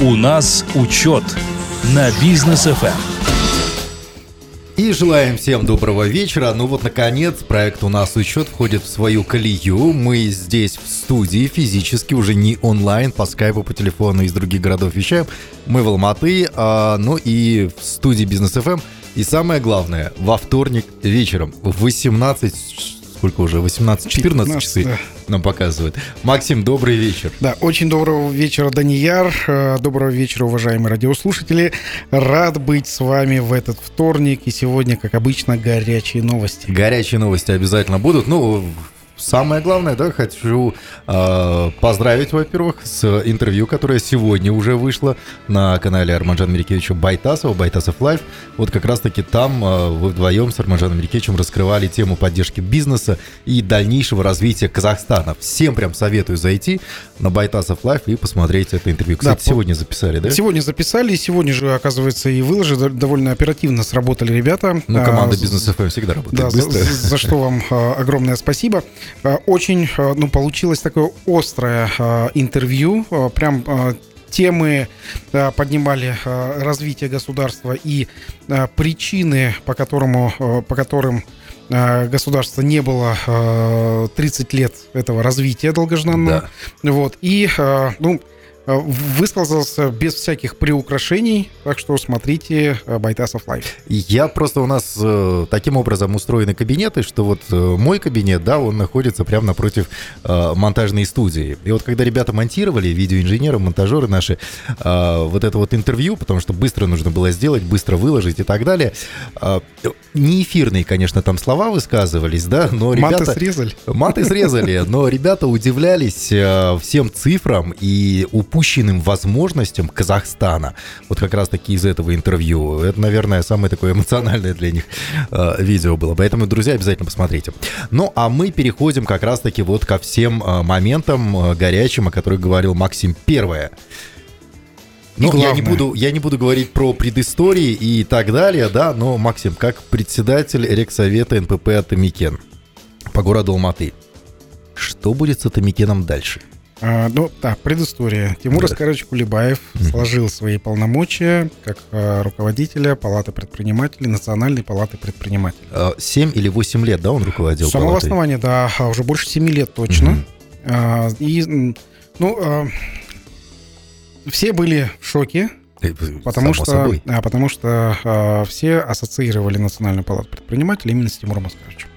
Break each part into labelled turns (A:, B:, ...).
A: У нас учет на бизнес ФМ.
B: И желаем всем доброго вечера. Ну вот, наконец, проект «У нас учет» входит в свою колею. Мы здесь в студии физически, уже не онлайн, по скайпу, по телефону из других городов вещаем. Мы в Алматы, а, ну и в студии «Бизнес ФМ». И самое главное, во вторник вечером в 18 сколько уже, 18-14 часы да. нам показывают. Максим, добрый вечер.
C: Да, очень доброго вечера, Данияр. Э, доброго вечера, уважаемые радиослушатели. Рад быть с вами в этот вторник. И сегодня, как обычно, горячие новости.
B: Горячие новости обязательно будут. Ну, Самое главное, да, хочу э, поздравить, во-первых, с интервью, которое сегодня уже вышло на канале Арманжана Мерекеевича Байтасова, Байтасов Live. Вот как раз-таки там э, вы вдвоем с Арманжаном Мерекеевичем раскрывали тему поддержки бизнеса и дальнейшего развития Казахстана. Всем прям советую зайти на Байтасов Live и посмотреть это интервью. Кстати, да, сегодня записали, да?
C: Сегодня записали, и сегодня же, оказывается, и выложили. Довольно оперативно сработали ребята.
B: Ну, команда а, Business FM всегда работает да, быстро.
C: За, за что вам а, огромное спасибо. А, очень, а, ну, получилось такое острое интервью. Прям темы поднимали развитие государства и причины, по, которому, по которым государства не было 30 лет этого развития долгожданного. Да. Вот. И, ну, Э, высказался без всяких приукрашений, так что смотрите э, Байтасов Лайв.
B: Я просто у нас э, таким образом устроены кабинеты, что вот мой кабинет, да, он находится прямо напротив монтажной студии. И вот когда ребята монтировали, видеоинженеры, монтажеры наши, вот это вот интервью, потому что быстро нужно было сделать, быстро выложить и так далее, не эфирные, конечно, там слова высказывались, да, но ребята...
C: Маты срезали.
B: Маты срезали, но ребята удивлялись всем цифрам и упорно упущенным возможностям Казахстана. Вот как раз таки из этого интервью. Это, наверное, самое такое эмоциональное для них э, видео было. Поэтому, друзья, обязательно посмотрите. Ну, а мы переходим как раз таки вот ко всем э, моментам э, горячим, о которых говорил Максим. Первое. Ну, я не, буду, я не буду говорить про предыстории и так далее, да, но, Максим, как председатель Рексовета НПП Атамикен по городу Алматы, что будет с Атамикеном дальше?
C: А, ну, да, предыстория. Тимур. Аскарович Кулебаев mm-hmm. сложил свои полномочия как а, руководителя Палаты предпринимателей, Национальной палаты предпринимателей.
B: А, семь или восемь лет, да, он руководил
C: С самого палатой? основания, да, уже больше семи лет точно. Mm-hmm. А, и, ну, все были в шоке, э, Потому что, а, потому что а, все ассоциировали Национальную палату предпринимателей именно с Тимуром Аскаровичем.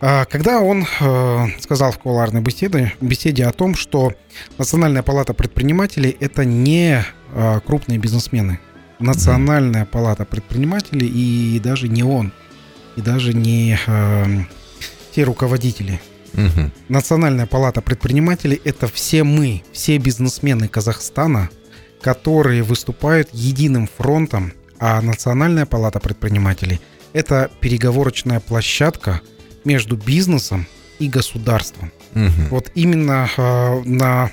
C: А, когда он э, сказал в кулуарной беседе, беседе о том, что Национальная палата предпринимателей это не э, крупные бизнесмены. Национальная палата предпринимателей и даже не он, и даже не э, те руководители. Угу. Национальная палата предпринимателей это все мы, все бизнесмены Казахстана, которые выступают единым фронтом, а Национальная палата предпринимателей это переговорочная площадка – между бизнесом и государством. Угу. Вот именно э, на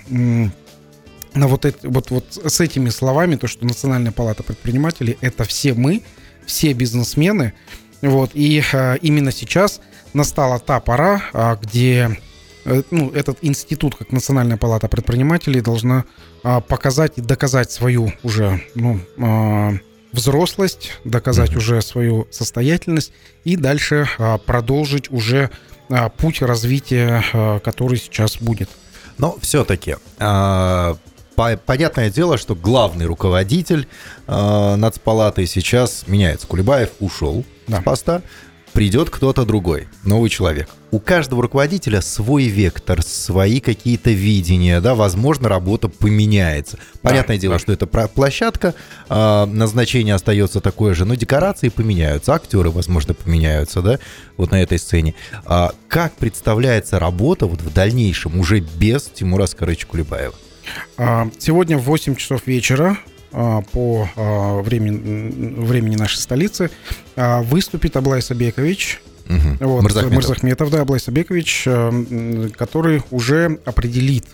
C: на вот, это, вот, вот с этими словами, то, что Национальная палата предпринимателей это все мы, все бизнесмены. Вот, и э, именно сейчас настала та пора, э, где ну, этот институт, как Национальная палата предпринимателей, должна э, показать и доказать свою уже ну, э, взрослость, доказать mm-hmm. уже свою состоятельность и дальше а, продолжить уже а, путь развития, а, который сейчас будет.
B: Но все-таки понятное дело, что главный руководитель э, нацпалаты сейчас меняется. Кулебаев ушел да. с поста придет кто-то другой, новый человек. У каждого руководителя свой вектор, свои какие-то видения, да, возможно, работа поменяется. Понятное да, дело, да. что это площадка, э, назначение остается такое же, но декорации поменяются, актеры, возможно, поменяются, да, вот на этой сцене. А как представляется работа вот в дальнейшем, уже без Тимура Аскарыча Кулебаева?
C: А, сегодня в 8 часов вечера а, по а, времени, времени нашей столицы а, выступит Аблай Сабекович, Угу. Вот, Мырзахметов. Мырзахметов, да, Аблай Сабекович, который уже определит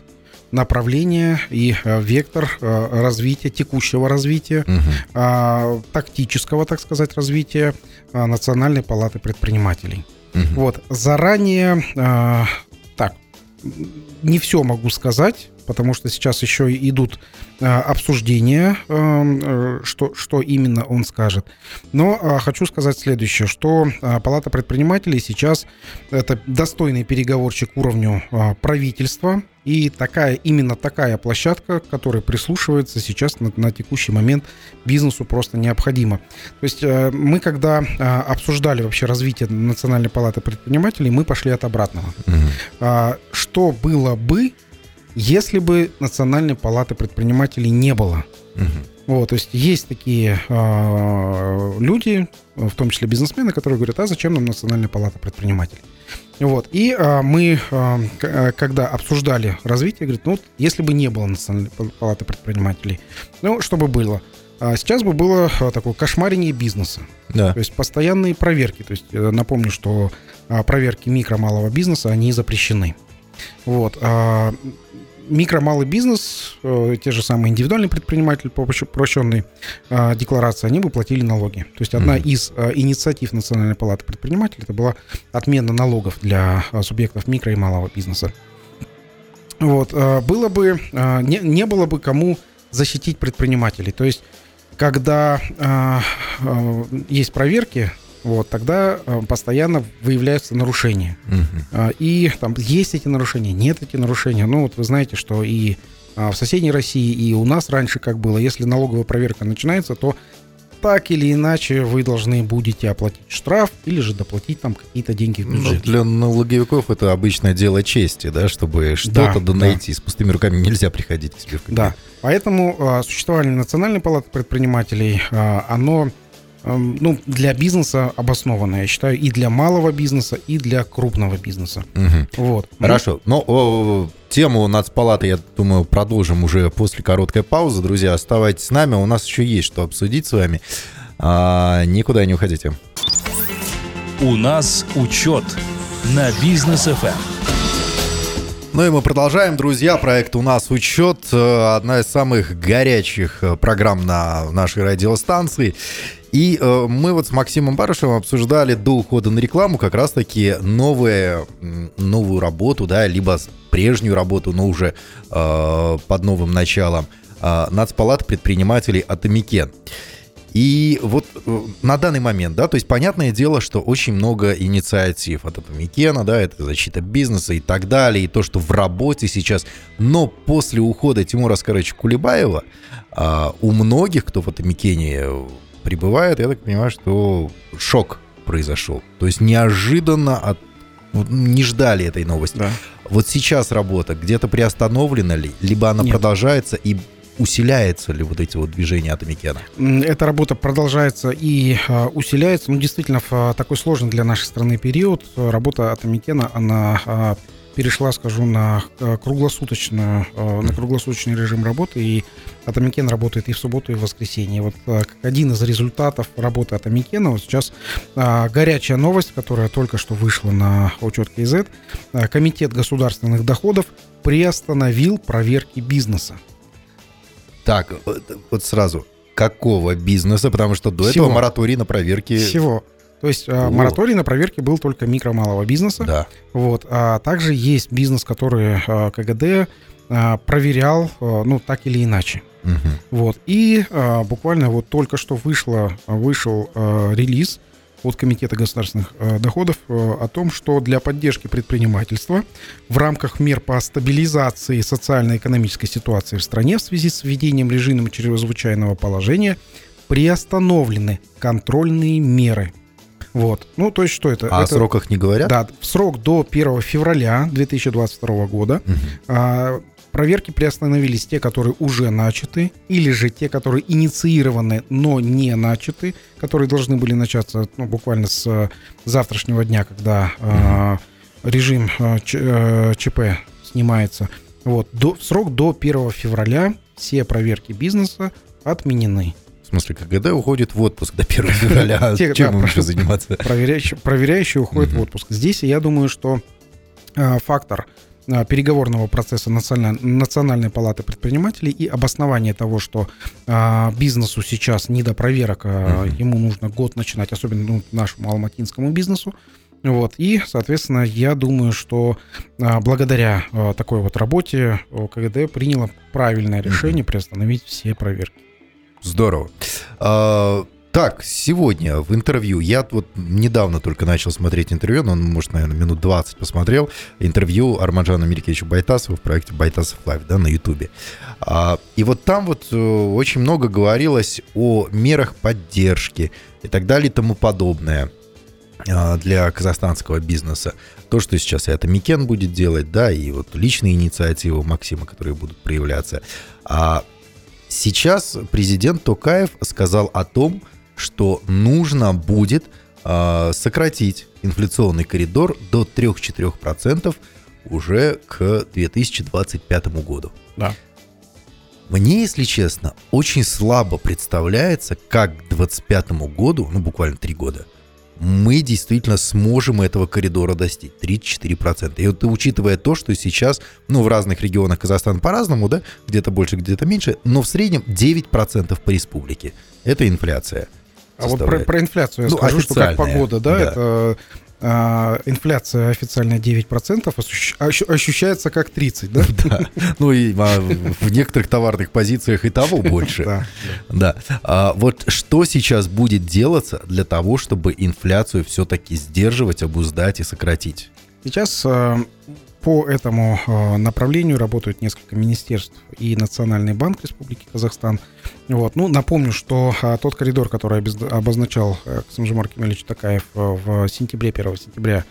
C: направление и вектор развития, текущего развития, угу. тактического, так сказать, развития Национальной палаты предпринимателей. Угу. Вот, заранее, так, не все могу сказать, потому что сейчас еще идут обсуждения, что, что именно он скажет. Но хочу сказать следующее, что Палата предпринимателей сейчас это достойный переговорщик уровню правительства, и такая, именно такая площадка, которая прислушивается сейчас на, на текущий момент бизнесу просто необходима. То есть э, мы, когда э, обсуждали вообще развитие Национальной палаты предпринимателей, мы пошли от обратного. Угу. Что было бы, если бы Национальной палаты предпринимателей не было? Угу. Вот, то есть есть такие э, люди, в том числе бизнесмены, которые говорят, а зачем нам Национальная палата предпринимателей? Вот. И а, мы, а, когда обсуждали развитие, говорит, ну, вот, если бы не было Национальной палаты предпринимателей, ну, что бы было? А сейчас бы было такое кошмарение бизнеса. Да. То есть постоянные проверки. То есть э, напомню, что проверки микро-малого бизнеса, они запрещены. Вот. Микро-малый бизнес, э, те же самые индивидуальные предприниматели по упрощенной э, декларации, они бы платили налоги. То есть одна mm-hmm. из э, инициатив Национальной палаты предпринимателей это была отмена налогов для субъектов микро и малого бизнеса. Вот, было бы, не, не было бы кому защитить предпринимателей. То есть, когда есть проверки, вот, тогда э, постоянно выявляются нарушения. Угу. И там есть эти нарушения, нет эти нарушения. Ну, вот вы знаете, что и а, в соседней России, и у нас раньше как было, если налоговая проверка начинается, то так или иначе вы должны будете оплатить штраф или же доплатить там какие-то деньги в бюджет.
B: Ну, для налоговиков это обычное дело чести, да, чтобы что-то да, найти. Да. С пустыми руками нельзя приходить к себе в
C: кабинет. Да, поэтому а, существование Национальной палаты предпринимателей, а, оно ну, для бизнеса обоснованно, я считаю, и для малого бизнеса, и для крупного бизнеса.
B: Угу. Вот. Хорошо. Ну, о, тему нацпалаты, я думаю, продолжим уже после короткой паузы. Друзья, оставайтесь с нами, у нас еще есть что обсудить с вами. А, никуда не уходите.
A: У нас учет на бизнес FM.
B: Ну и мы продолжаем, друзья. Проект «У нас учет» э, — одна из самых горячих э, программ на нашей радиостанции. И э, мы вот с Максимом Барышевым обсуждали до ухода на рекламу как раз-таки новые, новую работу, да, либо прежнюю работу, но уже э, под новым началом э, Нацпалат предпринимателей Атамекен. И вот э, на данный момент, да, то есть понятное дело, что очень много инициатив от Атамекена, да, это защита бизнеса и так далее, и то, что в работе сейчас. Но после ухода Тимура Аскаровича Кулибаева а, у многих, кто в Атамекене пребывает, я так понимаю, что шок произошел. То есть неожиданно от вот, не ждали этой новости. Да. Вот сейчас работа где-то приостановлена ли, либо она Нет. продолжается и усиляется ли вот эти вот движения Атамекена?
C: Эта работа продолжается и э, усиляется. Ну, действительно, в э, такой сложный для нашей страны период работа Атамекена, она э, перешла, скажу, на круглосуточную, на круглосуточный режим работы, и Атамекен работает и в субботу, и в воскресенье. Вот как один из результатов работы Атамекена, вот сейчас горячая новость, которая только что вышла на учет КЗ, Комитет государственных доходов приостановил проверки бизнеса.
B: Так, вот сразу, какого бизнеса? Потому что до Всего. этого мораторий на проверки...
C: Всего. То есть а, О. мораторий на проверки был только микро-малого бизнеса.
B: Да.
C: Вот. А также есть бизнес, который а, КГД а, проверял, ну, так или иначе. Угу. Вот. И буквально вот только что вышло, вышел релиз от Комитета государственных доходов о том, что для поддержки предпринимательства в рамках мер по стабилизации социально-экономической ситуации в стране в связи с введением режима чрезвычайного положения приостановлены контрольные меры. Вот. Ну, то есть что это?
B: А
C: это,
B: о сроках не говорят?
C: Да, срок до 1 февраля 2022 года угу. Проверки приостановились те, которые уже начаты, или же те, которые инициированы, но не начаты, которые должны были начаться ну, буквально с э, завтрашнего дня, когда э, режим э, Ч, э, ЧП снимается. Вот, до, срок до 1 февраля все проверки бизнеса отменены.
B: В смысле, КГД уходит в отпуск до 1 февраля. Чем им еще заниматься?
C: Проверяющие уходят в отпуск. Здесь я думаю, что э, фактор Э, переговорного процесса Национальной, Национальной палаты предпринимателей и обоснование того, что а, бизнесу сейчас не до проверок, а, uh-huh. ему нужно год начинать, особенно ну, нашему алматинскому бизнесу. Вот, и, соответственно, я думаю, что а, благодаря а, такой вот работе КГД приняло правильное решение приостановить все проверки.
B: Здорово. А, так, сегодня в интервью, я вот недавно только начал смотреть интервью, но, может, наверное, минут 20 посмотрел, интервью Арманжана Мерекеевича Байтасова в проекте Байтасов Live, да, на Ютубе. А, и вот там вот э, очень много говорилось о мерах поддержки и так далее и тому подобное а, для казахстанского бизнеса. То, что сейчас Атамекен будет делать, да, и вот личные инициативы Максима, которые будут проявляться. А сейчас президент Токаев сказал о том, что нужно будет э, сократить инфляционный коридор до 3-4% уже к 2025 году.
C: Да.
B: Мне, если честно, очень слабо представляется, как к 2025 году, ну буквально 3 года, мы действительно сможем этого коридора достичь. 34%. И вот учитывая то, что сейчас, ну, в разных регионах Казахстана по-разному, да, где-то больше, где-то меньше, но в среднем 9% по республике. Это инфляция.
C: А вот про, про инфляцию я ну, скажу, что как погода, да, да. это инфляция официальная 9%, ощущается как 30, да?
B: Да. Ну и а, в некоторых товарных позициях и того больше. Да. да. А, вот что сейчас будет делаться для того, чтобы инфляцию все-таки сдерживать, обуздать и сократить?
C: Сейчас а, по этому э, направлению работают несколько министерств и Национальный банк Республики Казахстан. Вот. Ну, напомню, что э, тот коридор, который обозначал э, Касымжимар Кемельевич Такаев в сентябре, 1 сентября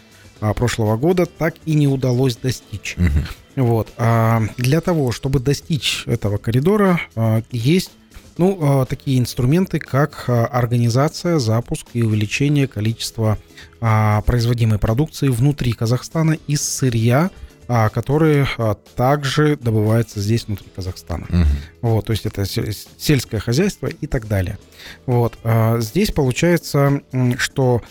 C: прошлого года, так и не удалось достичь. Угу. Вот. А для того, чтобы достичь этого коридора, есть ну, такие инструменты, как организация, запуск и увеличение количества а, производимой продукции внутри Казахстана из сырья, а, которые а, также добывается здесь внутри Казахстана. Угу. Вот, то есть это сельское хозяйство и так далее. Вот, а, здесь получается, что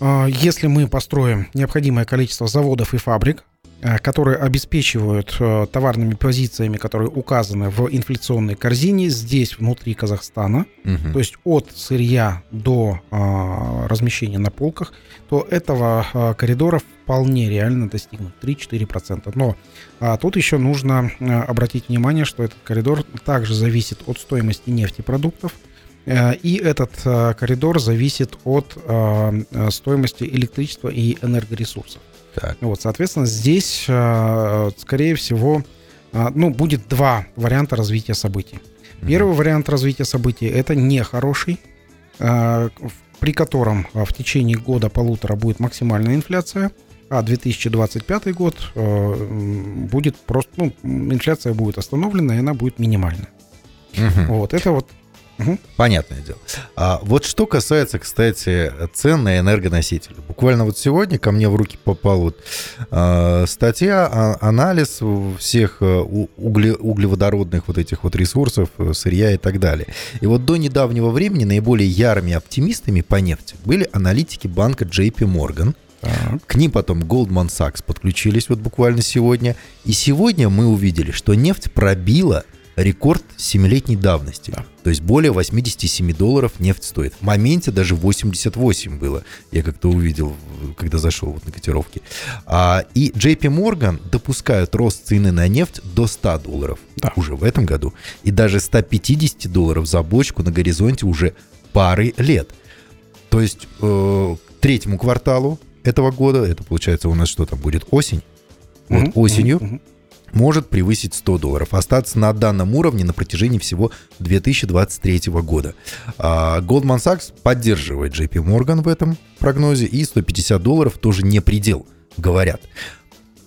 C: а, если мы построим необходимое количество заводов и фабрик, которые обеспечивают э, товарными позициями, которые указаны в инфляционной корзине здесь, внутри Казахстана, угу. то есть от сырья до а, размещения на полках, то этого коридора вполне реально достигнуть 3-4%. Но а, тут еще нужно обратить внимание, что этот коридор также зависит от стоимости нефтепродуктов, и этот коридор зависит от стоимости электричества и энергоресурсов. Так. Вот, соответственно, здесь, э, скорее всего, э, ну, будет два варианта развития событий. Первый mm-hmm. вариант развития событий это нехороший, э, при котором в течение года-полутора будет максимальная инфляция, а 2025 год будет просто, ну, инфляция будет остановлена, и она будет минимальная. Угу. Вот это вот
B: Угу. Понятное дело. А вот что касается, кстати, цен на энергоносители. Буквально вот сегодня ко мне в руки попала вот, э, статья, а, анализ всех э, угле, углеводородных вот этих вот ресурсов, э, сырья и так далее. И вот до недавнего времени наиболее ярыми оптимистами по нефти были аналитики банка JP Morgan. Так. К ним потом Goldman Sachs подключились вот буквально сегодня. И сегодня мы увидели, что нефть пробила рекорд 7-летней давности. Да. То есть более 87 долларов нефть стоит. В моменте даже 88 было. Я как-то увидел, когда зашел вот на котировки. А, и JP Morgan допускают рост цены на нефть до 100 долларов да. уже в этом году. И даже 150 долларов за бочку на горизонте уже пары лет. То есть э, к третьему кварталу этого года, это получается у нас что там будет, осень? Вот mm-hmm. осенью mm-hmm может превысить 100 долларов, остаться на данном уровне на протяжении всего 2023 года. А, Goldman Sachs поддерживает JP Morgan в этом прогнозе, и 150 долларов тоже не предел, говорят.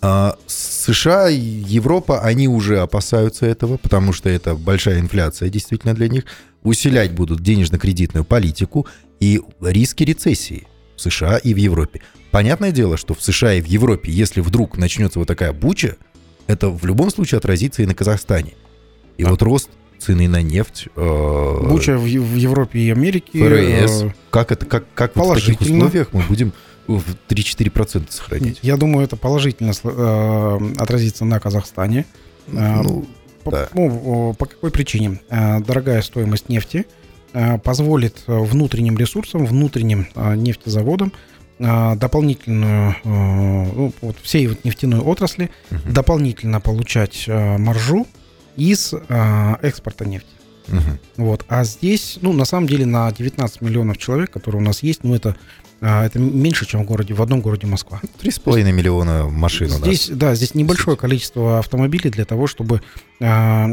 B: А, США и Европа, они уже опасаются этого, потому что это большая инфляция действительно для них. Усилять будут денежно-кредитную политику и риски рецессии в США и в Европе. Понятное дело, что в США и в Европе, если вдруг начнется вот такая буча, это в любом случае отразится и на Казахстане. И а. вот рост цены на нефть.
C: Э, Буча в, в Европе и Америке.
B: ФРС. Э, как это, как, как вот в таких условиях мы будем в 3-4% сохранить?
C: Я думаю, это положительно э, отразится на Казахстане. Э, ну, по, да. ну, по какой причине? Э, дорогая стоимость нефти э, позволит внутренним ресурсам, внутренним нефтезаводам дополнительную, ну, вот всей вот нефтяной отрасли, угу. дополнительно получать маржу из экспорта нефти. Угу. Вот. А здесь, ну, на самом деле, на 19 миллионов человек, которые у нас есть, ну, это а, это меньше, чем в городе, в одном городе Москва.
B: Три с половиной миллиона машин
C: здесь, да. Да, здесь небольшое количество автомобилей для того, чтобы а,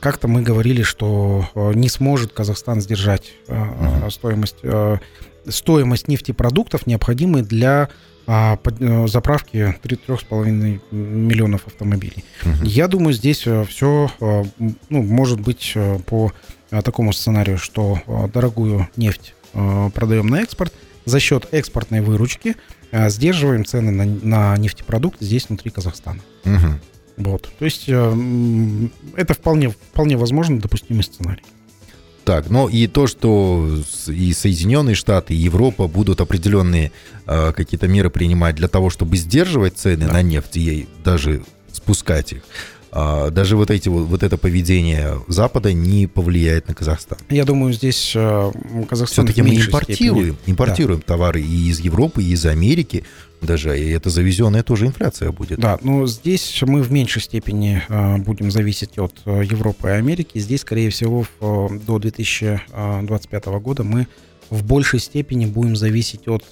C: как-то мы говорили, что а, не сможет Казахстан сдержать а, угу. стоимость, а, стоимость нефтепродуктов, необходимые для а, под, а, заправки 3,5 миллионов автомобилей. Угу. Я думаю, здесь все а, ну, может быть по такому сценарию, что дорогую нефть продаем на экспорт – за счет экспортной выручки э, сдерживаем цены на, на нефтепродукты здесь внутри Казахстана. Угу. Вот. То есть э, это вполне, вполне возможно допустимый сценарий.
B: Так, ну и то, что и Соединенные Штаты, и Европа будут определенные э, какие-то меры принимать для того, чтобы сдерживать цены да. на нефть и даже спускать их. А, даже вот, эти, вот, вот это поведение Запада не повлияет на Казахстан.
C: Я думаю, здесь э, Казахстан
B: Все-таки мы импортируем, степени. импортируем да. товары и из Европы, и из Америки даже, и это завезенная тоже инфляция будет.
C: Да, но здесь мы в меньшей степени э, будем зависеть от э, Европы и Америки. Здесь, скорее всего, до 2025 года мы в большей степени будем зависеть от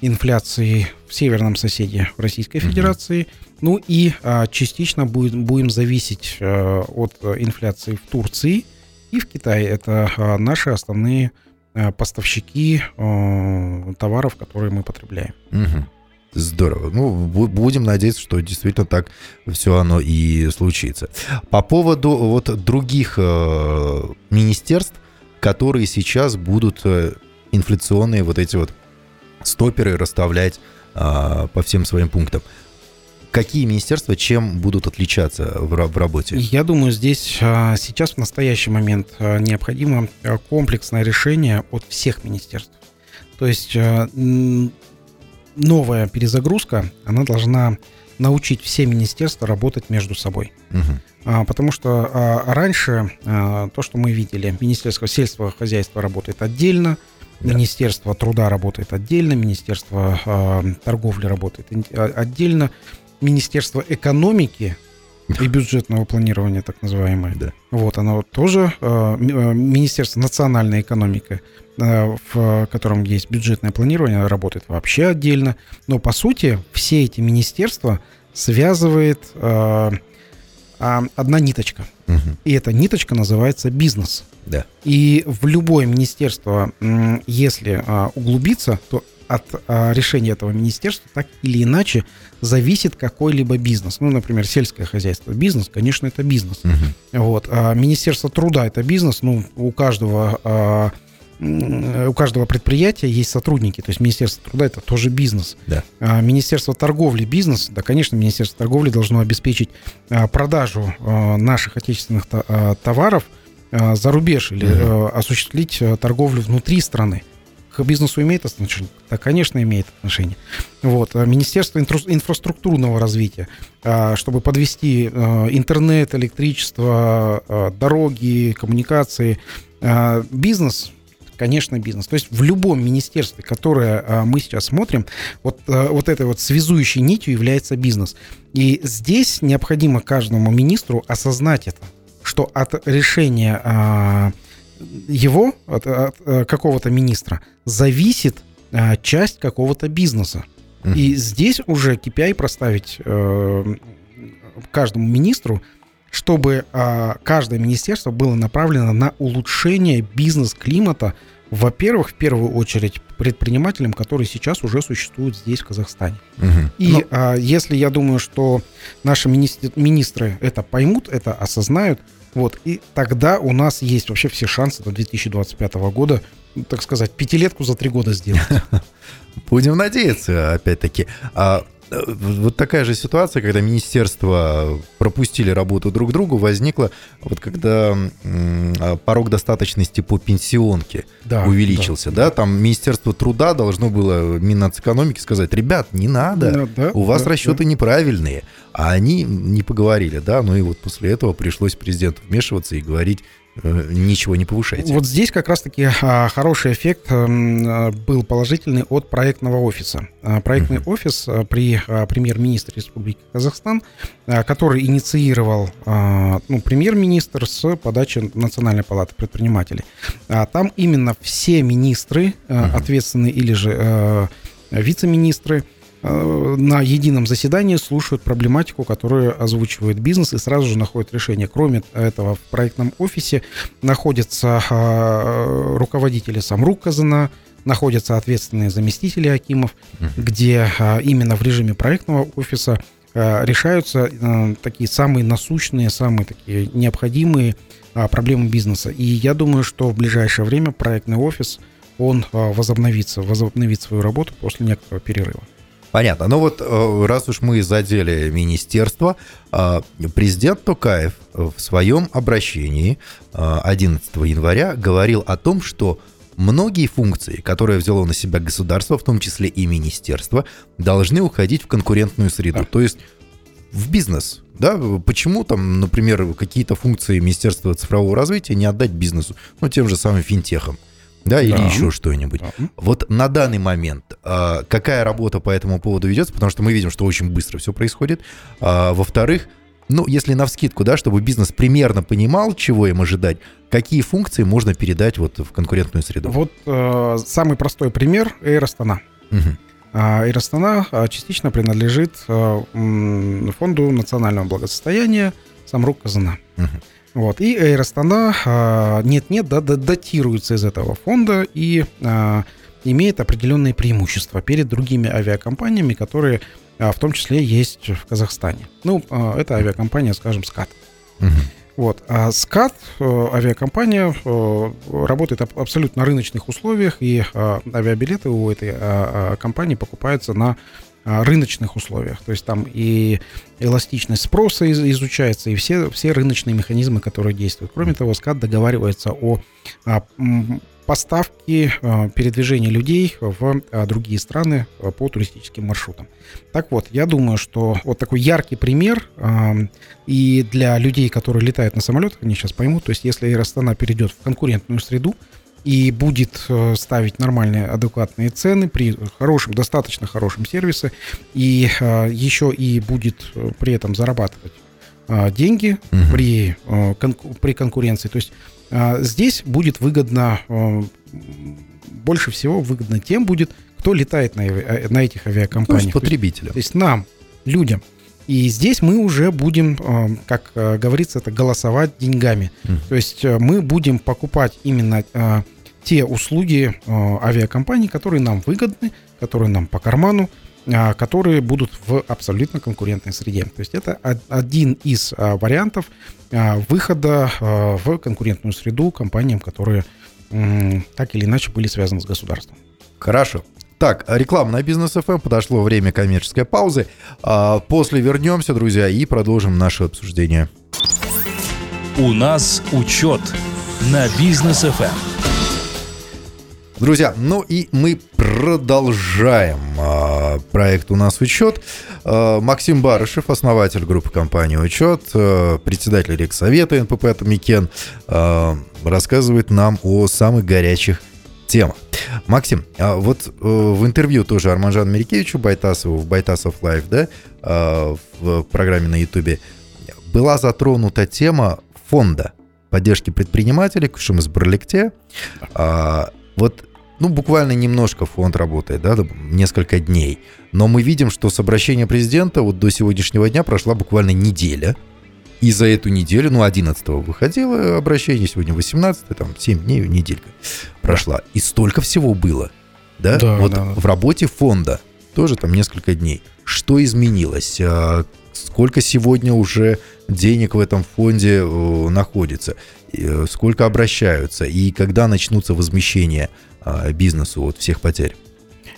C: инфляции в северном соседе Российской Федерации. Угу. Ну и а, частично будет, будем зависеть а, от инфляции в Турции и в Китае. Это а, наши основные а, поставщики а, товаров, которые мы потребляем.
B: Угу. Здорово. Ну, будем надеяться, что действительно так все оно и случится. По поводу вот других э, министерств, которые сейчас будут инфляционные вот эти вот стоперы расставлять а, по всем своим пунктам. Какие министерства чем будут отличаться в, в работе?
C: Я думаю, здесь а, сейчас в настоящий момент а, необходимо а, комплексное решение от всех министерств. То есть новая перезагрузка, она должна научить все министерства работать между собой. Угу. Потому что раньше то, что мы видели, Министерство сельского хозяйства работает отдельно, да. Министерство труда работает отдельно, Министерство э, торговли работает отдельно, Министерство экономики и бюджетного планирования, так называемое. Да. Вот оно тоже э, Министерство национальной экономики, э, в котором есть бюджетное планирование, работает вообще отдельно. Но по сути все эти министерства связывает э, одна ниточка. Угу. И эта ниточка называется бизнес.
B: Да.
C: И в любое министерство, если а, углубиться, то от а, решения этого министерства так или иначе зависит какой-либо бизнес. Ну, например, сельское хозяйство. Бизнес, конечно, это бизнес. Угу. Вот. А Министерство труда это бизнес. Ну, у каждого а, у каждого предприятия есть сотрудники, то есть Министерство труда это тоже бизнес.
B: Да.
C: А, Министерство торговли бизнес, да, конечно, Министерство торговли должно обеспечить а, продажу а, наших отечественных товаров за рубеж или угу. осуществить торговлю внутри страны. К бизнесу имеет отношение? Да, конечно, имеет отношение. Вот. Министерство инфраструктурного развития, чтобы подвести интернет, электричество, дороги, коммуникации, бизнес конечно, бизнес. То есть в любом министерстве, которое а, мы сейчас смотрим, вот, а, вот этой вот связующей нитью является бизнес. И здесь необходимо каждому министру осознать это, что от решения а, его, от, от какого-то министра, зависит часть какого-то бизнеса. Mm-hmm. И здесь уже KPI проставить э, каждому министру, чтобы а, каждое министерство было направлено на улучшение бизнес-климата, во-первых, в первую очередь предпринимателям, которые сейчас уже существуют здесь, в Казахстане. Угу. И Но... а, если я думаю, что наши министры, министры это поймут, это осознают, вот, и тогда у нас есть вообще все шансы до 2025 года, так сказать, пятилетку за три года сделать.
B: Будем надеяться, опять-таки. Вот такая же ситуация, когда министерства пропустили работу друг другу, возникла вот когда а, порог достаточности по пенсионке да, увеличился, да, да? Там Министерство труда должно было Миннацэкономики сказать, ребят, не надо, да, да, у вас да, расчеты да. неправильные, а они не поговорили, да, ну и вот после этого пришлось президенту вмешиваться и говорить, ничего не повышаете.
C: Вот здесь как раз-таки а, хороший эффект эм, был положительный от проектного офиса. А, проектный uh-huh. офис при премьер-министре Республики Казахстан, который инициировал ну, премьер-министр с подачи Национальной палаты предпринимателей. Там именно все министры, uh-huh. ответственные или же вице-министры, Э, на едином заседании слушают проблематику, которую озвучивает бизнес и сразу же находят решение. Кроме этого, в проектном офисе находятся э, руководители Самрук Казана, находятся ответственные заместители Акимов, где э, именно в режиме проектного офиса решаются такие самые насущные, самые такие необходимые проблемы бизнеса. И я думаю, что в ближайшее время проектный офис, он возобновится, возобновит свою работу после некоторого перерыва.
B: Понятно. Ну вот, э, раз уж мы задели министерство, э, президент Токаев в своем обращении 11 э, января говорил о том, что многие функции, которые взяло на себя государство, в том числе и министерство, должны уходить в конкурентную среду, то есть в бизнес. Да? Почему там, например, какие-то функции Министерства цифрового развития не отдать бизнесу, ну, тем же самым финтехам? Да, или да. еще что-нибудь. Да. Вот на данный момент а, какая работа по этому поводу ведется, потому что мы видим, что очень быстро все происходит. А, во-вторых, ну, если на вскидку, да, чтобы бизнес примерно понимал, чего им ожидать, какие функции можно передать вот в конкурентную среду?
C: Вот э, самый простой пример – Air Astana. Угу. Air Astana частично принадлежит э, фонду национального благосостояния Самрук Казана. Угу. Вот. И Air Astana а, нет-нет, да, датируется из этого фонда и а, имеет определенные преимущества перед другими авиакомпаниями, которые а, в том числе есть в Казахстане. Ну, это авиакомпания, скажем, СКАТ. Угу. Вот. А СКАТ, э, авиакомпания, э, работает абсолютно на рыночных условиях, и авиабилеты у этой компании покупаются на рыночных условиях. То есть там и эластичность спроса изучается, и все, все рыночные механизмы, которые действуют. Кроме того, СКАД договаривается о а, поставке а, передвижения людей в другие страны по туристическим маршрутам. Так вот, я думаю, что вот такой яркий пример и для людей, которые летают на самолетах, они сейчас поймут, то есть если Аэростана перейдет в конкурентную среду, и будет э, ставить нормальные, адекватные цены при хорошем, достаточно хорошем сервисе, и э, еще и будет э, при этом зарабатывать деньги угу. при, при конкуренции. То есть здесь будет выгодно, больше всего выгодно тем будет, кто летает на, на этих авиакомпаниях.
B: То есть потребителям.
C: То есть нам, людям. И здесь мы уже будем, как говорится, это голосовать деньгами. Mm. То есть мы будем покупать именно те услуги э, авиакомпаний, которые нам выгодны, которые нам по карману, э, которые будут в абсолютно конкурентной среде. То есть это один из э, вариантов выхода в конкурентную среду компаниям, которые так или иначе были связаны с государством.
B: Хорошо. Так, реклама на бизнес FM. Подошло время коммерческой паузы. А, после вернемся, друзья, и продолжим наше обсуждение.
A: У нас учет на бизнес FM.
B: Друзья, ну и мы продолжаем а, проект «У нас учет». А, Максим Барышев, основатель группы компании «Учет», а, председатель Регсовета НПП «Атамекен», а, рассказывает нам о самых горячих темах. Максим, а вот э, в интервью тоже Арманжану Мерикевичу Байтасову в Байтасов Лайв, да, э, в программе на Ютубе, была затронута тема фонда поддержки предпринимателей, Кушим из Барлекте. А, вот ну, буквально немножко фонд работает, да, несколько дней. Но мы видим, что с обращения президента вот до сегодняшнего дня прошла буквально неделя. И за эту неделю, ну, 11 выходило обращение, сегодня 18 там 7 дней, неделька прошла. И столько всего было, да? да вот да. в работе фонда тоже там несколько дней. Что изменилось? А, сколько сегодня уже денег в этом фонде э, находится? Э, сколько обращаются? И когда начнутся возмещения а, бизнесу от всех потерь?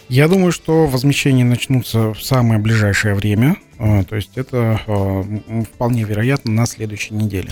C: Я думаю, что возмещения начнутся в самое ближайшее время. А, то есть это а, вполне вероятно на следующей неделе.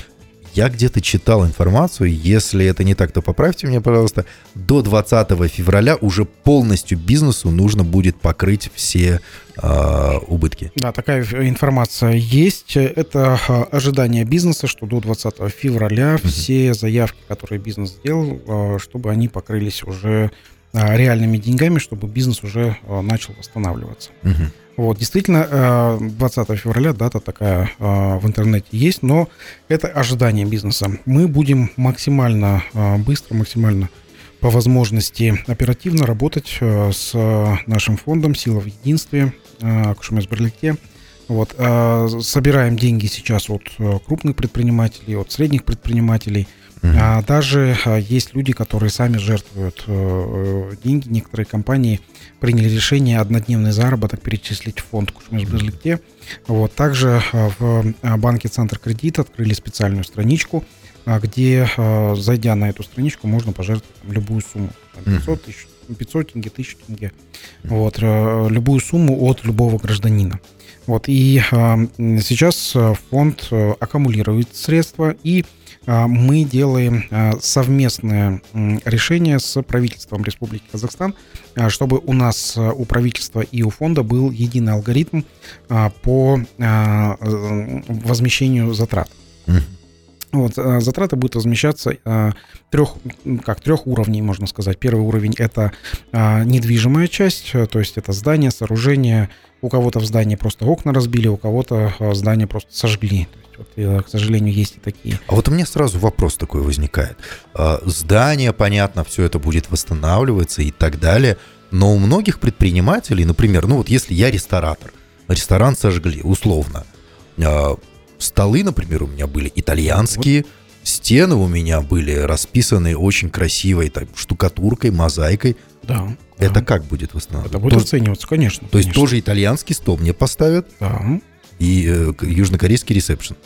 B: я где-то читал информацию, если это не так, то поправьте меня, пожалуйста, до 20 февраля уже полностью бизнесу нужно будет покрыть все э, убытки.
C: Да, такая информация есть. Это ожидание бизнеса, что до 20 февраля угу. все заявки, которые бизнес сделал, чтобы они покрылись уже реальными деньгами, чтобы бизнес уже начал восстанавливаться. Угу. Вот, действительно, 20 э, февраля дата такая э, в интернете есть, но это ожидание бизнеса. Мы будем максимально э, быстро, максимально по возможности оперативно работать с нашим фондом «Сила в единстве», Кушумес Берликте. Вот, собираем деньги сейчас от крупных предпринимателей, от средних предпринимателей – Uh-huh. даже а, есть люди, которые сами жертвуют э, деньги. Некоторые компании приняли решение однодневный заработок перечислить в фонд Кушмеш Вот. Также а, в а, банке Центр Кредит открыли специальную страничку, где, зайдя на эту страничку, можно пожертвовать любую сумму. 500 тысяч, 500 тенге, 1000 тенге. Вот. Э, любую сумму от любого гражданина. Вот. И сейчас фонд э, аккумулирует средства и а, мы делаем а, совместное решение с правительством Республики Казахстан, а, чтобы у нас у правительства и у фонда был единый алгоритм по возмещению затрат. Вот, затраты будут возмещаться трех, как трех уровней, можно сказать. Первый уровень это недвижимая часть, то есть это здание, сооружение. У кого-то в здании просто окна разбили, у кого-то здание просто сожгли. Вот, э, к сожалению, есть и такие.
B: А вот у меня сразу вопрос такой возникает. А, здание, понятно, все это будет восстанавливаться и так далее, но у многих предпринимателей, например, ну вот если я ресторатор, ресторан сожгли, условно, а, столы, например, у меня были итальянские, вот. Стены у меня были расписаны очень красивой так, штукатуркой, мозаикой.
C: Да.
B: Это да. как будет восстанавливаться?
C: Это будет оцениваться, конечно.
B: То конечно. есть тоже итальянский стол мне поставят?
C: Да
B: и э, южнокорейский ресепшн.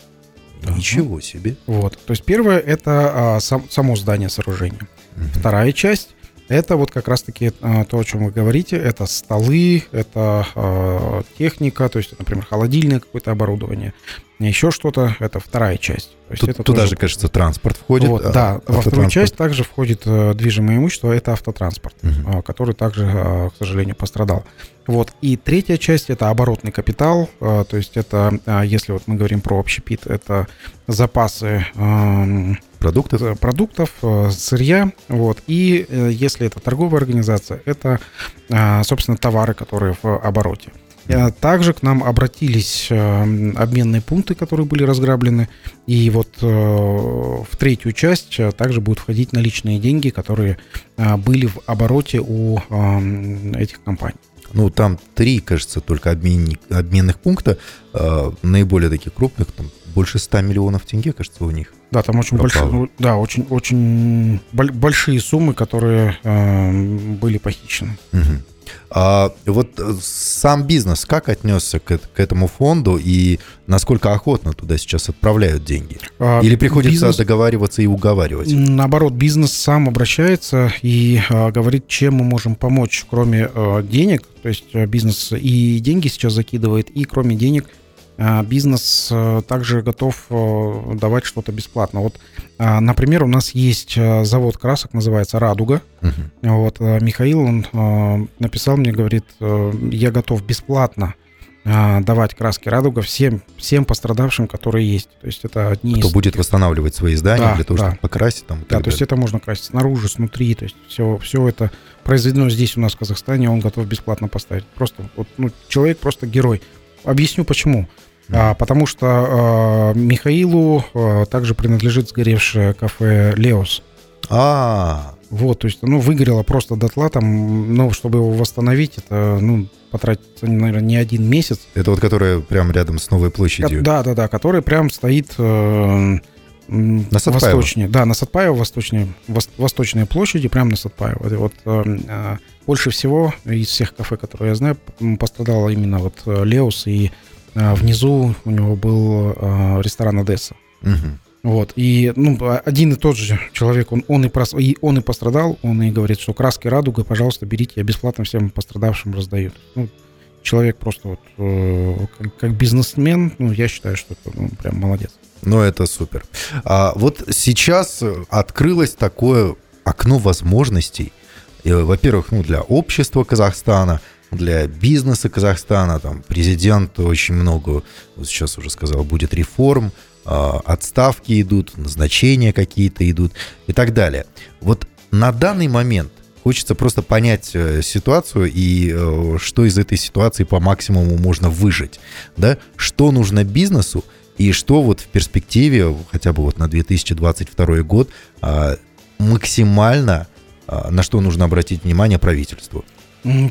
B: Ага. Ничего себе.
C: Вот. То есть первое это а, сам, само здание сооружения. Угу. Вторая часть это вот как раз-таки а, то, о чем вы говорите. Это столы, это а, техника, то есть, например, холодильное какое-то оборудование, еще что-то. Это вторая часть. То
B: Тут,
C: это
B: туда тоже... же, кажется, транспорт входит.
C: Вот, а, да, во вторую часть также входит а, движимое имущество, это автотранспорт, угу. а, который также, а, к сожалению, пострадал. Вот. И третья часть это оборотный капитал, а, то есть это, а, если вот мы говорим про общепит, это запасы
B: продуктов,
C: продуктов сырья. Вот. И э, если это торговая организация, это, собственно, товары, которые в обороте. Также к нам обратились обменные пункты, которые были разграблены. И вот э, в третью часть также будут входить наличные деньги, которые были в обороте у этих компаний.
B: Ну, там три, кажется, только обменник, обменных пункта, э, наиболее таких крупных, там больше 100 миллионов тенге, кажется, у них.
C: Да, там очень большие, ну, да, очень, очень большие суммы, которые э, были похищены.
B: Угу. А вот э, сам бизнес как отнесся к, к этому фонду и насколько охотно туда сейчас отправляют деньги? А, Или приходится бизнес, договариваться и уговаривать?
C: Наоборот, бизнес сам обращается и а, говорит, чем мы можем помочь, кроме а, денег. То есть а, бизнес и деньги сейчас закидывает, и кроме денег – бизнес э, также готов э, давать что-то бесплатно. Вот, например, у нас есть э, завод красок, называется «Радуга». Uh-huh. Вот, Михаил, он написал мне, говорит, я готов бесплатно давать краски «Радуга» всем, всем пострадавшим, которые есть. То есть это одни
B: Кто
C: из...
B: будет восстанавливать свои здания да, для того, да. чтобы покрасить там.
C: Да, то есть это можно красить снаружи, снутри, то есть все, все это произведено здесь у нас в Казахстане, он готов бесплатно поставить. Просто вот, ну, человек просто герой. Объясню почему. А, потому что а, Михаилу а, также принадлежит сгоревшее кафе Леос.
B: А,
C: вот, то есть, ну, выгорело просто дотла там, ну, чтобы его восстановить, это, ну, потратится, наверное, не один месяц.
B: Это вот которая прям рядом с Новой площадью?
C: Да, да, да, которая прям стоит э, на Сатпаево. восточнее. Да, на Сатпаево, восточнее, вос, восточные площади, прямо на Сатпаево. Это вот э, э, больше всего из всех кафе, которые я знаю, пострадало именно вот э, Леус и внизу у него был а, ресторан Одесса. Угу. Вот, и ну, один и тот же человек, он, он, и, прос, и, он и пострадал, он и говорит, что краски радуга, пожалуйста, берите, я бесплатно всем пострадавшим раздаю. Ну, человек просто вот э, как, как бизнесмен, ну, я считаю, что это ну, прям молодец.
B: Ну, это супер. А вот сейчас открылось такое окно возможностей. Во-первых, ну, для общества Казахстана, для бизнеса Казахстана. Там президент очень много, вот сейчас уже сказал, будет реформ, а, отставки идут, назначения какие-то идут и так далее. Вот на данный момент хочется просто понять э, ситуацию и э, что из этой ситуации по максимуму можно выжить, да, что нужно бизнесу и что вот в перспективе, хотя бы вот на 2022 год, а, максимально а, на что нужно обратить внимание правительству.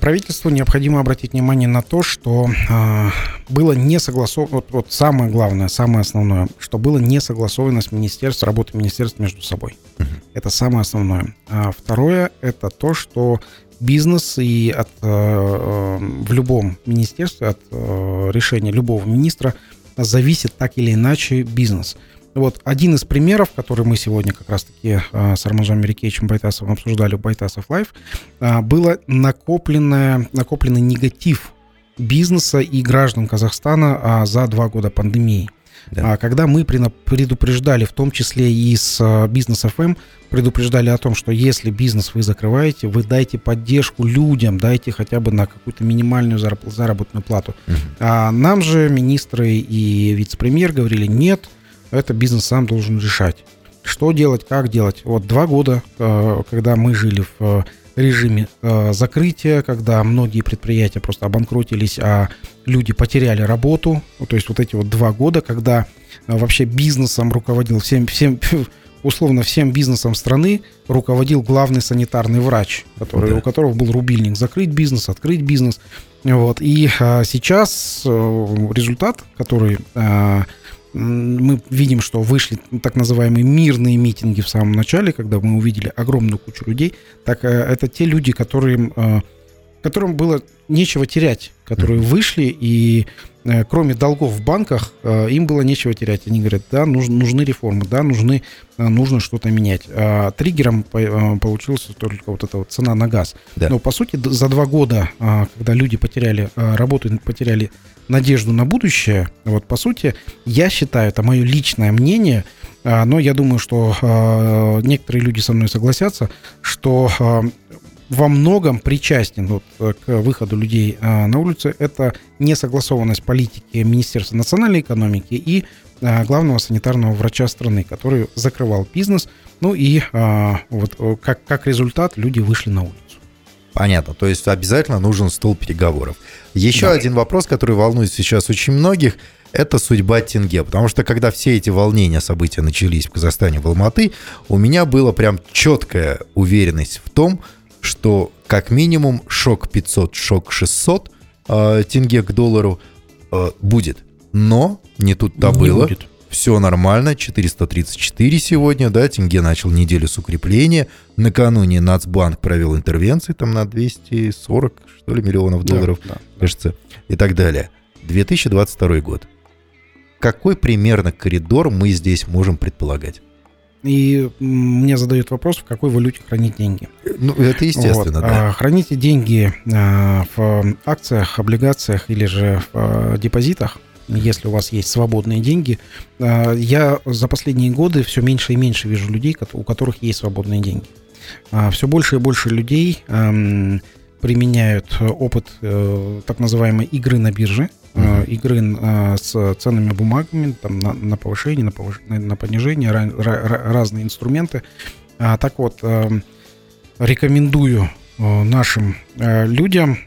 C: Правительству необходимо обратить внимание на то, что э, было не согласовано, вот, вот самое главное, самое основное, что было не согласовано с министерством, работой министерств между собой. Uh-huh. Это самое основное. А второе, это то, что бизнес и от, э, э, в любом министерстве, от э, решения любого министра зависит так или иначе бизнес. Вот один из примеров, который мы сегодня как раз-таки э, с Арманжаном Мерекеевичем Байтасовым обсуждали в Байтасов Live, э, было накопленное, накопленный негатив бизнеса и граждан Казахстана э, за два года пандемии. Да. Когда мы предупреждали, в том числе и с бизнес FM, предупреждали о том, что если бизнес вы закрываете, вы дайте поддержку людям, дайте хотя бы на какую-то минимальную заработную плату. Угу. А нам же министры и вице-премьер говорили, нет, это бизнес сам должен решать. Что делать, как делать. Вот два года, э, когда мы жили в э, режиме э, закрытия, когда многие предприятия просто обанкротились, а люди потеряли работу. То есть вот эти вот два года, когда вообще бизнесом руководил всем, всем условно всем бизнесом страны руководил главный санитарный врач, который, да. у которого был рубильник закрыть бизнес, открыть бизнес. Вот. И а, сейчас результат, который а, мы видим, что вышли так называемые мирные митинги в самом начале, когда мы увидели огромную кучу людей, так э, это те люди, которые, э, которым было нечего терять, которые вышли и кроме долгов в банках им было нечего терять. Они говорят, да, нужны, реформы, да, нужны, нужно что-то менять. А триггером получился только вот эта вот цена на газ. Да. Но по сути за два года, когда люди потеряли работу, потеряли надежду на будущее, вот по сути, я считаю, это мое личное мнение, а, но я думаю, что а, некоторые люди со мной согласятся, что а, во многом причастен вот к выходу людей на улицу это несогласованность политики Министерства национальной экономики и главного санитарного врача страны, который закрывал бизнес. Ну и вот как, как результат люди вышли на улицу.
B: Понятно. То есть обязательно нужен стол переговоров. Еще да. один вопрос, который волнует сейчас очень многих, это судьба тенге. Потому что когда все эти волнения, события начались в Казахстане, в Алматы, у меня была прям четкая уверенность в том, что как минимум шок 500, шок 600 э, тенге к доллару э, будет. Но не тут-то было. Будет все нормально, 434 сегодня, да, тенге начал неделю с укрепления. Накануне Нацбанк провел интервенции там на 240, что ли, миллионов долларов, да, да, кажется, и так далее. 2022 год. Какой примерно коридор мы здесь можем предполагать?
C: И мне задают вопрос, в какой валюте хранить деньги.
B: Ну, это естественно, вот. да.
C: А, храните деньги а, в акциях, облигациях или же в а, депозитах – если у вас есть свободные деньги. Я за последние годы все меньше и меньше вижу людей, у которых есть свободные деньги. Все больше и больше людей применяют опыт э, так называемой игры на бирже. Игры с ценными бумагами, там, на, на повышение, на, повышение, на понижение, разные инструменты. Так вот, рекомендую Э, нашим э, людям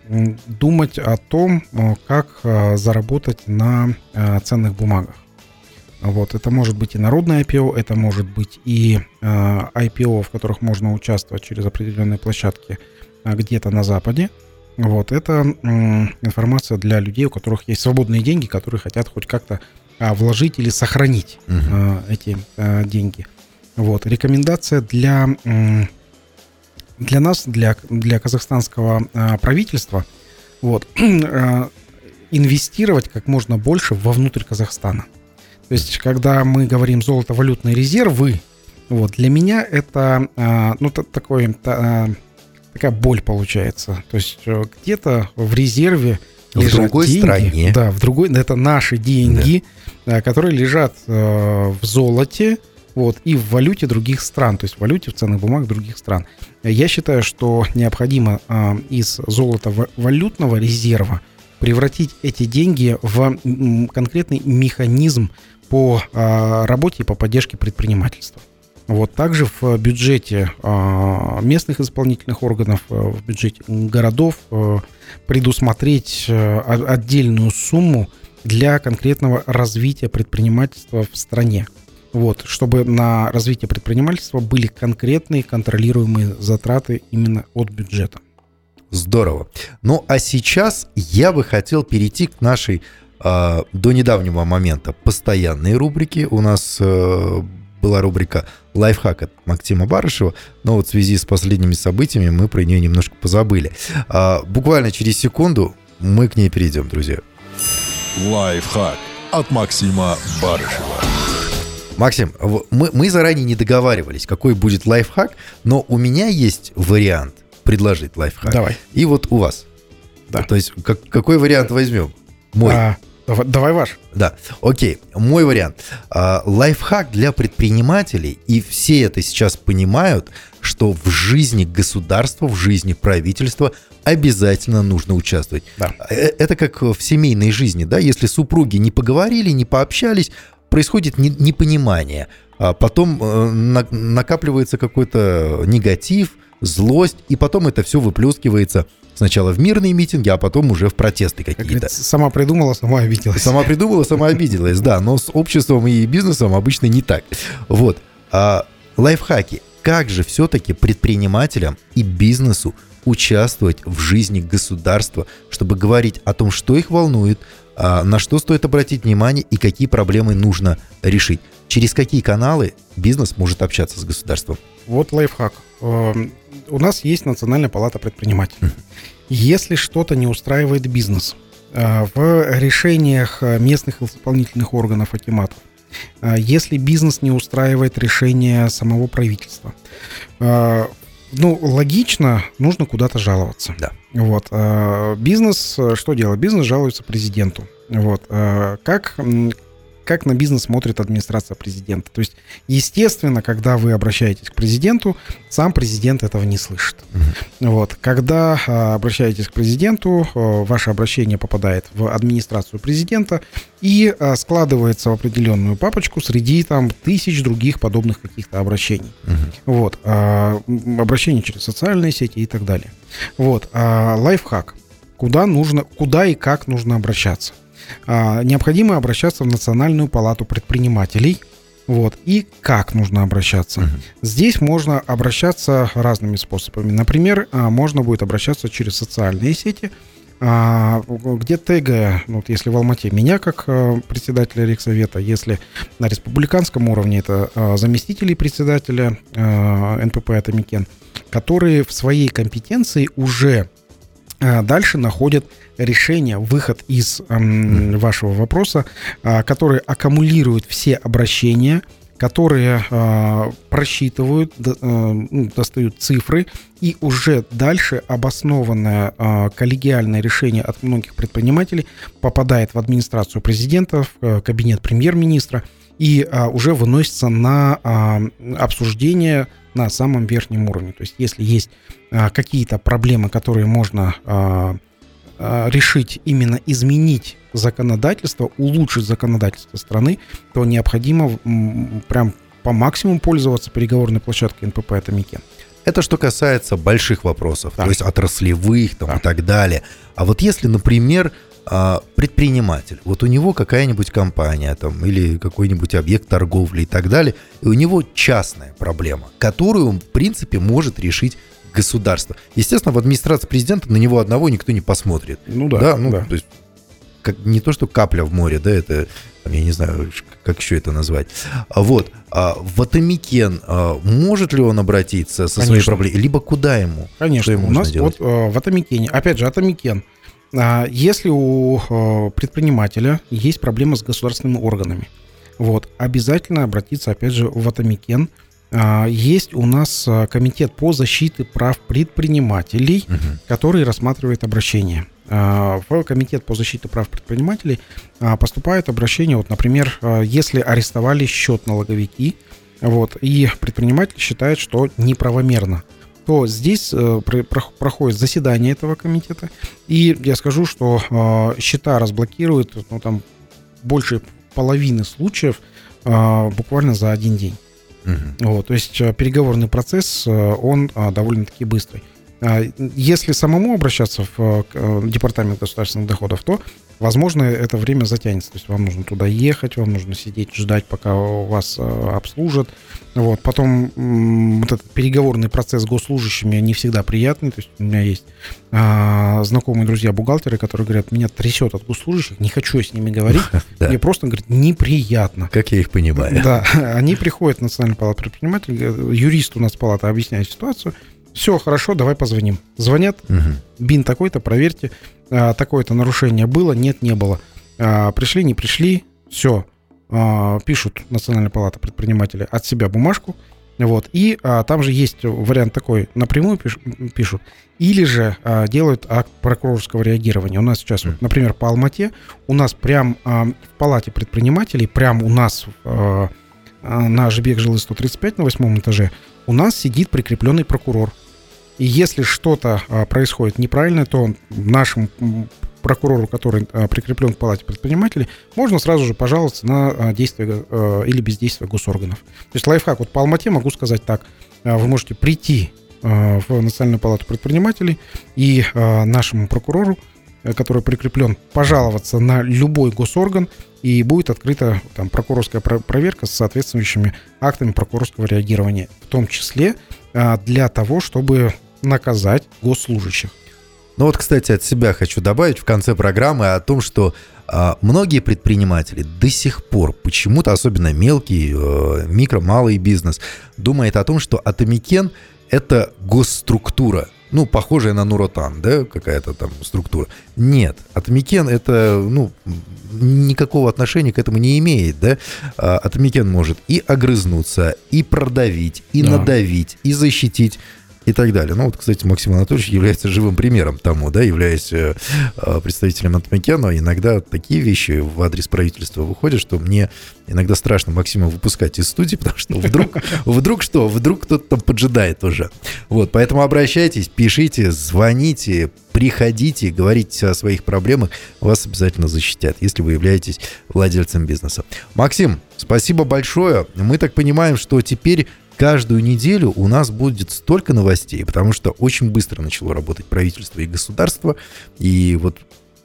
C: думать о том, э, как заработать на ценных бумагах. Вот, это может быть и народное IPO, это может быть и IPO, в которых можно участвовать через определенные площадки где-то на Западе. Вот, это информация для людей, у которых есть свободные деньги, которые хотят хоть как-то вложить или сохранить uh эти деньги. Вот, рекомендация для для нас, для, для казахстанского правительства, вот, инвестировать как можно больше вовнутрь Казахстана. То есть, когда мы говорим золото-валютные резервы, вот, для меня это, ну, такой, та, такая боль получается. То есть, где-то в резерве в другой деньги, стране. Да, в другой, это наши деньги, да. которые лежат э, в золоте, вот, и в валюте других стран, то есть в валюте, в ценных бумагах других стран. Я считаю, что необходимо э, из золота валютного резерва превратить эти деньги в конкретный механизм по э, работе и по поддержке предпринимательства. Вот также в бюджете э, местных исполнительных органов, э, в бюджете городов э, предусмотреть э, отдельную сумму для конкретного развития предпринимательства в стране. Вот, чтобы на развитие предпринимательства были конкретные контролируемые затраты именно от бюджета.
B: Здорово. Ну а сейчас я бы хотел перейти к нашей э, до недавнего момента постоянной рубрике. У нас э, была рубрика «Лайфхак» от Максима Барышева, но вот в связи с последними событиями мы про нее немножко позабыли. Э, буквально через секунду мы к ней перейдем, друзья.
A: Лайфхак от Максима Барышева.
B: Максим, мы, мы заранее не договаривались, какой будет лайфхак, но у меня есть вариант предложить лайфхак.
C: Давай.
B: И вот у вас. Да. То есть как, какой вариант возьмем? Мой. А,
C: давай ваш.
B: Да. Окей. Мой вариант. А, лайфхак для предпринимателей, и все это сейчас понимают, что в жизни государства, в жизни правительства обязательно нужно участвовать. Да. Э, это как в семейной жизни, да, если супруги не поговорили, не пообщались, происходит непонимание, а потом э, накапливается какой-то негатив, злость, и потом это все выплескивается сначала в мирные митинги, а потом уже в протесты какие-то.
C: сама придумала, сама обиделась.
B: Сама придумала, сама обиделась, да, но с обществом и бизнесом обычно не так. Вот. А лайфхаки. Как же все-таки предпринимателям и бизнесу участвовать в жизни государства, чтобы говорить о том, что их волнует, а на что стоит обратить внимание и какие проблемы нужно решить. Через какие каналы бизнес может общаться с государством?
C: Вот лайфхак. У нас есть Национальная палата предпринимателей. Если что-то не устраивает бизнес э, в решениях э, местных исполнительных органов Акиматов, э, если бизнес не устраивает решение самого правительства, ну, логично, нужно куда-то жаловаться.
B: Да.
C: Вот. Бизнес, что делает? Бизнес жалуется президенту. Вот. Как, как на бизнес смотрит администрация президента. То есть, естественно, когда вы обращаетесь к президенту, сам президент этого не слышит. Угу. Вот. Когда а, обращаетесь к президенту, а, ваше обращение попадает в администрацию президента и а, складывается в определенную папочку среди там тысяч других подобных каких-то обращений. Угу. Вот. А, обращения через социальные сети и так далее. Вот. А, лайфхак. Куда нужно, куда и как нужно обращаться? А, необходимо обращаться в Национальную палату предпринимателей. Вот. И как нужно обращаться? Угу. Здесь можно обращаться разными способами. Например, а, можно будет обращаться через социальные сети, а, где тегая, ну, вот если в Алмате меня как председателя Рексовета, если на республиканском уровне это заместители председателя НПП «Атамикен», которые в своей компетенции уже дальше находят решение, выход из эм, вашего вопроса, э, которые аккумулируют все обращения, которые э, просчитывают, э, достают цифры, и уже дальше обоснованное э, коллегиальное решение от многих предпринимателей попадает в администрацию президента, в э, кабинет премьер-министра, и э, уже выносится на э, обсуждение на самом верхнем уровне. То есть если есть э, какие-то проблемы, которые можно э, а, решить именно изменить законодательство, улучшить законодательство страны, то необходимо прям по максимуму пользоваться переговорной площадкой НПП «Атамикен».
B: Это что касается больших вопросов, да. то есть отраслевых там, да. и так далее. А вот если, например, а, предприниматель, вот у него какая-нибудь компания там, или какой-нибудь объект торговли и так далее, и у него частная проблема, которую он, в принципе, может решить государства. Естественно, в администрации президента на него одного никто не посмотрит.
C: Ну да. Да, ну, да.
B: то есть как, не то, что капля в море, да, это, я не знаю, как еще это назвать. А вот, а в Атамикен, а, может ли он обратиться со Конечно. своей проблемой, либо куда ему?
C: Конечно, что ему у нас делать? вот а, в Атамикене, опять же, Атамикен, если у а, предпринимателя есть проблема с государственными органами, вот, обязательно обратиться, опять же, в Атамикен, а, есть у нас комитет по защите прав предпринимателей, угу. который рассматривает обращение. в Комитет по защите прав предпринимателей поступает обращение, вот, например, если арестовали счет налоговики, вот, и предприниматель считает, что неправомерно то здесь э, проходит заседание этого комитета, и я скажу, что э, счета разблокируют ну, там, больше половины случаев э, буквально за один день. Угу. Вот, то есть переговорный процесс, он довольно-таки быстрый. Если самому обращаться в Департамент государственных доходов, то Возможно, это время затянется. То есть вам нужно туда ехать, вам нужно сидеть, ждать, пока вас э, обслужат. Вот. Потом вот этот переговорный процесс с госслужащими не всегда приятный. То есть у меня есть а, знакомые друзья-бухгалтеры, которые говорят, меня трясет от госслужащих, не хочу с ними говорить. Мне просто, говорит, неприятно.
B: Как я их понимаю.
C: Да, они приходят в Национальную палату предпринимателей, юрист у нас палата объясняет ситуацию, все, хорошо, давай позвоним. Звонят, угу. бин такой-то, проверьте, а, такое-то нарушение было, нет, не было. А, пришли, не пришли, все. А, пишут Национальная палата предпринимателей от себя бумажку, вот, и а, там же есть вариант такой, напрямую пиш, пишут, или же а, делают акт прокурорского реагирования. У нас сейчас, вот, например, по Алмате, у нас прям а, в палате предпринимателей, прям у нас а, на Жбек жилы 135 на восьмом этаже, у нас сидит прикрепленный прокурор. И если что-то а, происходит неправильно, то нашему прокурору, который а, прикреплен к палате предпринимателей, можно сразу же пожаловаться на а, действие или бездействие госорганов. То есть лайфхак, вот по Алмате могу сказать так, вы можете прийти в Национальную палату предпринимателей и нашему прокурору, э, который прикреплен, пожаловаться на любой госорган, и будет открыта там, прокурорская проверка с соответствующими актами прокурорского реагирования, в том числе для того, чтобы наказать госслужащих.
B: Ну вот, кстати, от себя хочу добавить в конце программы о том, что а, многие предприниматели до сих пор почему-то, особенно мелкий, э, микро, малый бизнес, думает о том, что Атамекен – это госструктура, ну, похожая на Нур Отан, да, какая-то там структура. Нет, Атамекен это, ну, никакого отношения к этому не имеет, да. А, Атамекен может и огрызнуться, и продавить, и да. надавить, и защитить и так далее. Ну вот, кстати, Максим Анатольевич является живым примером тому, да, являясь э, э представителем Атмакена, иногда такие вещи в адрес правительства выходят, что мне иногда страшно Максима выпускать из студии, потому что вдруг, вдруг что, вдруг кто-то там поджидает уже. Вот, поэтому обращайтесь, пишите, звоните, приходите, говорите о своих проблемах, вас обязательно защитят, если вы являетесь владельцем бизнеса. Максим, спасибо большое. Мы так понимаем, что теперь каждую неделю у нас будет столько новостей, потому что очень быстро начало работать правительство и государство, и вот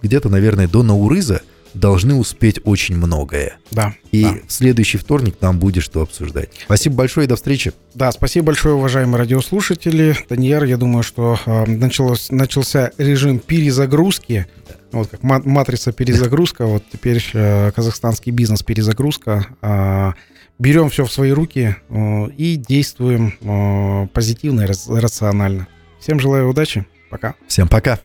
B: где-то, наверное, до Наурыза должны успеть очень многое.
C: Да.
B: И
C: да.
B: в следующий вторник нам будет что обсуждать. Спасибо большое и до встречи.
C: Да, спасибо большое, уважаемые радиослушатели. Даниэр, я думаю, что э, началось, начался режим перезагрузки. Вот как матрица перезагрузка, вот теперь э, казахстанский бизнес перезагрузка. Э, берем все в свои руки э, и действуем э, позитивно и рационально. Всем желаю удачи. Пока.
B: Всем пока.